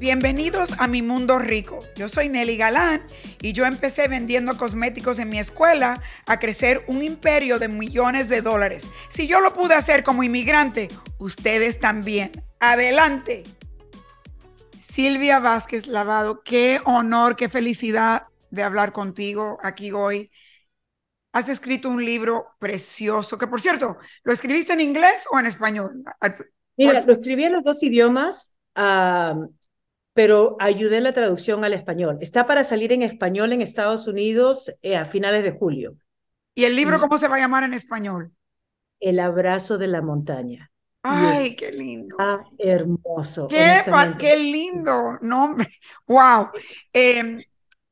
Bienvenidos a mi mundo rico. Yo soy Nelly Galán y yo empecé vendiendo cosméticos en mi escuela a crecer un imperio de millones de dólares. Si yo lo pude hacer como inmigrante, ustedes también. Adelante. Silvia Vázquez Lavado, qué honor, qué felicidad de hablar contigo aquí hoy. Has escrito un libro precioso, que por cierto, ¿lo escribiste en inglés o en español? Mira, lo escribí en los dos idiomas. Uh, pero ayudé en la traducción al español. Está para salir en español en Estados Unidos eh, a finales de julio. ¿Y el libro cómo se va a llamar en español? El abrazo de la montaña. Ay, qué lindo. hermoso. Qué, qué lindo nombre. Wow. Eh,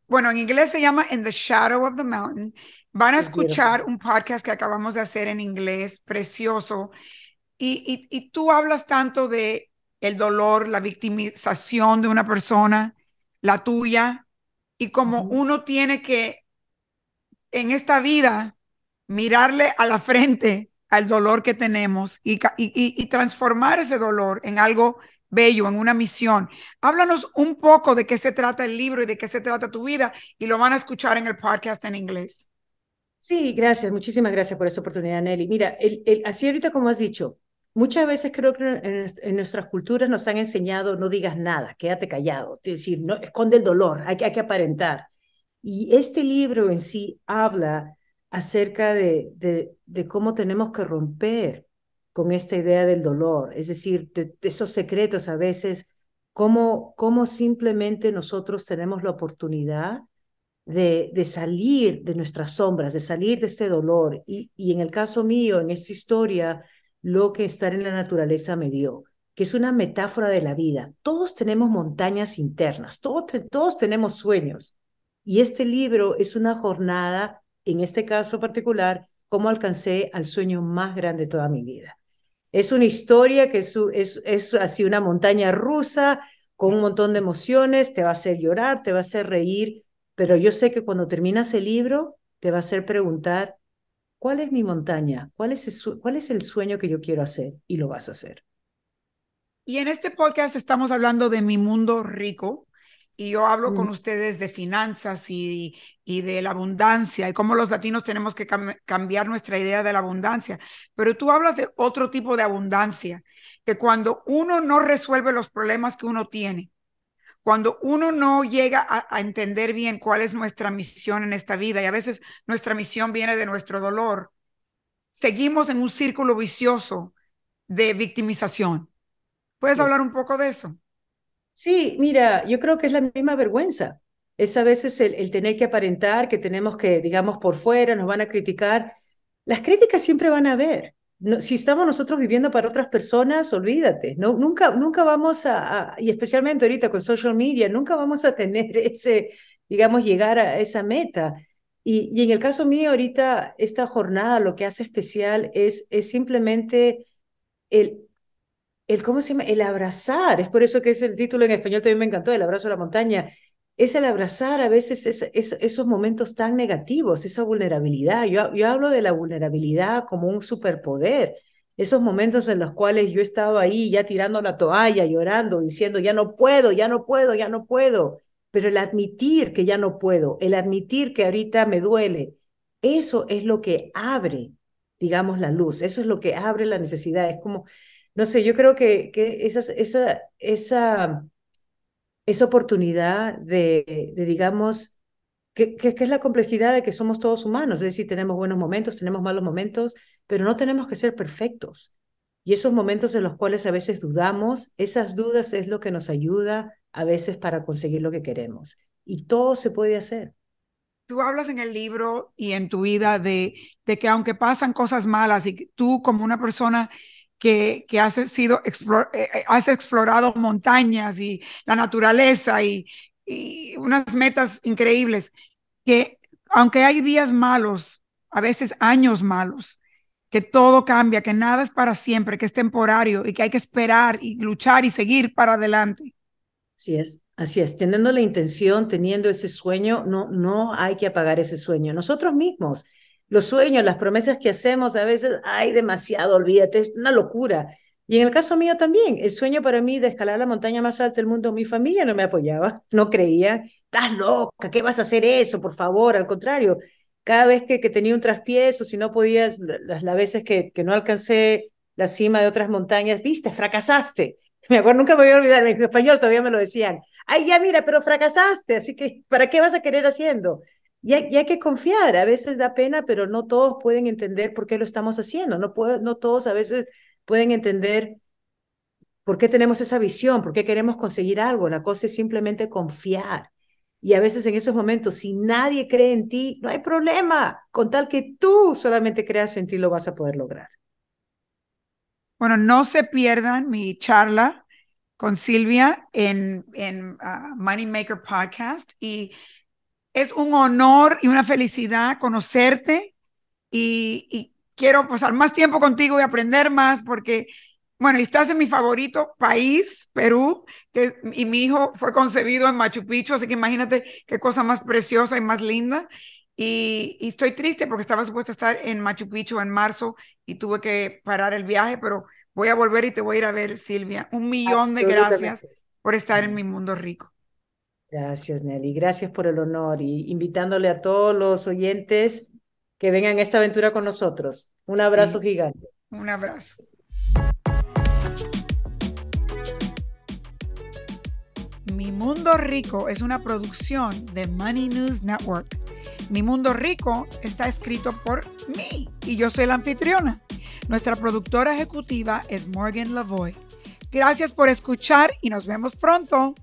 bueno, en inglés se llama In the Shadow of the Mountain. Van a escuchar un podcast que acabamos de hacer en inglés, precioso. Y, y, y tú hablas tanto de el dolor, la victimización de una persona, la tuya, y como uno tiene que en esta vida mirarle a la frente al dolor que tenemos y, y, transformar ese dolor en algo bello, en una misión. Háblanos un poco de qué se trata el libro y de qué se trata tu vida y lo van a escuchar en el podcast en inglés. Sí, gracias, muchísimas gracias por esta oportunidad, Nelly. Mira, el, el, así ahorita como has dicho, Muchas veces creo que en, nuestras culturas nos han enseñado no digas nada, quédate callado, es decir, no, esconde el dolor, hay, hay que aparentar. Y este libro en sí habla acerca de, de, de, cómo tenemos que romper con esta idea del dolor, es decir, de, esos secretos a veces, cómo, cómo simplemente nosotros tenemos la oportunidad de, de, salir de nuestras sombras, de salir de este dolor. Y, y en el caso mío, en esta historia, lo que estar en la naturaleza me dio, que es una metáfora de la vida. Todos tenemos montañas internas, todos, todos tenemos sueños. Y este libro es una jornada, en este caso particular, cómo alcancé al sueño más grande de toda mi vida. Es una historia que es, es, es así una montaña rusa con un montón de emociones, te va a hacer llorar, te va a hacer reír, pero yo sé que cuando terminas el libro te va a hacer preguntar, ¿Cuál es mi montaña? ¿Cuál es, el, ¿Cuál es el sueño que yo quiero hacer? Y lo vas a hacer. Y en este podcast estamos hablando de mi mundo rico y yo hablo con ustedes de finanzas y, y, de la abundancia y cómo los latinos tenemos que cambiar nuestra idea de la abundancia. Pero tú hablas de otro tipo de abundancia, que cuando uno no resuelve los problemas que uno tiene, cuando uno no llega a, entender bien cuál es nuestra misión en esta vida, y a veces nuestra misión viene de nuestro dolor, seguimos en un círculo vicioso de victimización. ¿Puedes hablar un poco de eso? Sí, mira, yo creo que es la misma vergüenza. Es a veces el, el tener que aparentar que tenemos que, digamos, por fuera, nos van a criticar. Las críticas siempre van a haber si estamos nosotros viviendo para otras personas, olvídate, no, nunca, nunca vamos a, y especialmente ahorita con social media, nunca vamos a tener ese, digamos, llegar a esa meta. Y, y en el caso mío, ahorita, esta jornada lo que hace especial es, es simplemente el, el, ¿cómo se llama? El abrazar, es por eso que es el título en español también me encantó, el abrazo a la montaña, es el abrazar a veces esos momentos tan negativos, esa vulnerabilidad. Yo, yo hablo de la vulnerabilidad como un superpoder, esos momentos en los cuales yo he estado ahí ya tirando la toalla, llorando, diciendo, ya no puedo, ya no puedo, ya no puedo. Pero el admitir que ya no puedo, el admitir que ahorita me duele, eso es lo que abre, digamos, la luz, eso es lo que abre la necesidad. Es como, no sé, yo creo que, que esa, esa, esa esa oportunidad de, digamos, que, es la complejidad de que somos todos humanos, es decir, tenemos buenos momentos, tenemos malos momentos, pero no tenemos que ser perfectos. Y esos momentos en los cuales a veces dudamos, esas dudas es lo que nos ayuda a veces para conseguir lo que queremos. Y todo se puede hacer. Tú hablas en el libro y en tu vida de, de que aunque pasan cosas malas y tú como una persona que, que has, sido eh, eh, has explorado montañas y la naturaleza y, y unas metas increíbles, que aunque hay días malos, a veces años malos, que todo cambia, que nada es para siempre, que es temporario y que hay que esperar y luchar y seguir para adelante. Así es, así es. Teniendo la intención, teniendo ese sueño, no, no hay que apagar ese sueño. Nosotros mismos, los sueños, las promesas que hacemos, a veces hay demasiado, olvídate, es una locura. Y en el caso mío también, el sueño para mí de escalar la montaña más alta del mundo, mi familia no me apoyaba, no creía, estás loca, ¿qué vas a hacer eso? Por favor, al contrario, cada vez que, que tenía un traspiés si no podías, las, las veces que, que no alcancé la cima de otras montañas, viste, fracasaste. Me acuerdo, nunca me voy a olvidar, en español todavía me lo decían, ay, ya mira, pero fracasaste, así que, ¿para qué vas a querer haciendo? Y hay, y hay, que confiar, a veces da pena, pero no todos pueden entender por qué lo estamos haciendo, no, puede, no todos a veces pueden entender por qué tenemos esa visión, por qué queremos conseguir algo. La cosa es simplemente confiar. Y a veces en esos momentos, si nadie cree en ti, no hay problema. Con tal que tú solamente creas en ti, lo vas a poder lograr. Bueno, no se pierdan mi charla con Silvia en, en uh, Money Maker Podcast. Y es un honor y una felicidad conocerte y, y quiero pasar más tiempo contigo y aprender más porque, bueno, estás en mi favorito país, Perú, que, y mi hijo fue concebido en Machu Picchu, así que imagínate qué cosa más preciosa y más linda. Y, y estoy triste porque estaba supuesto a estar en Machu Picchu en marzo y tuve que parar el viaje, pero voy a volver y te voy a ir a ver, Silvia. Un millón de gracias por estar en mi mundo rico. Gracias, Nelly. Gracias por el honor y invitándole a todos los oyentes que vengan a esta aventura con nosotros. Un abrazo sí, gigante. Un abrazo. Mi Mundo Rico es una producción de Money News Network. Mi Mundo Rico está escrito por mí y yo soy la anfitriona. Nuestra productora ejecutiva es Morgan Lavoy. Gracias por escuchar y nos vemos pronto.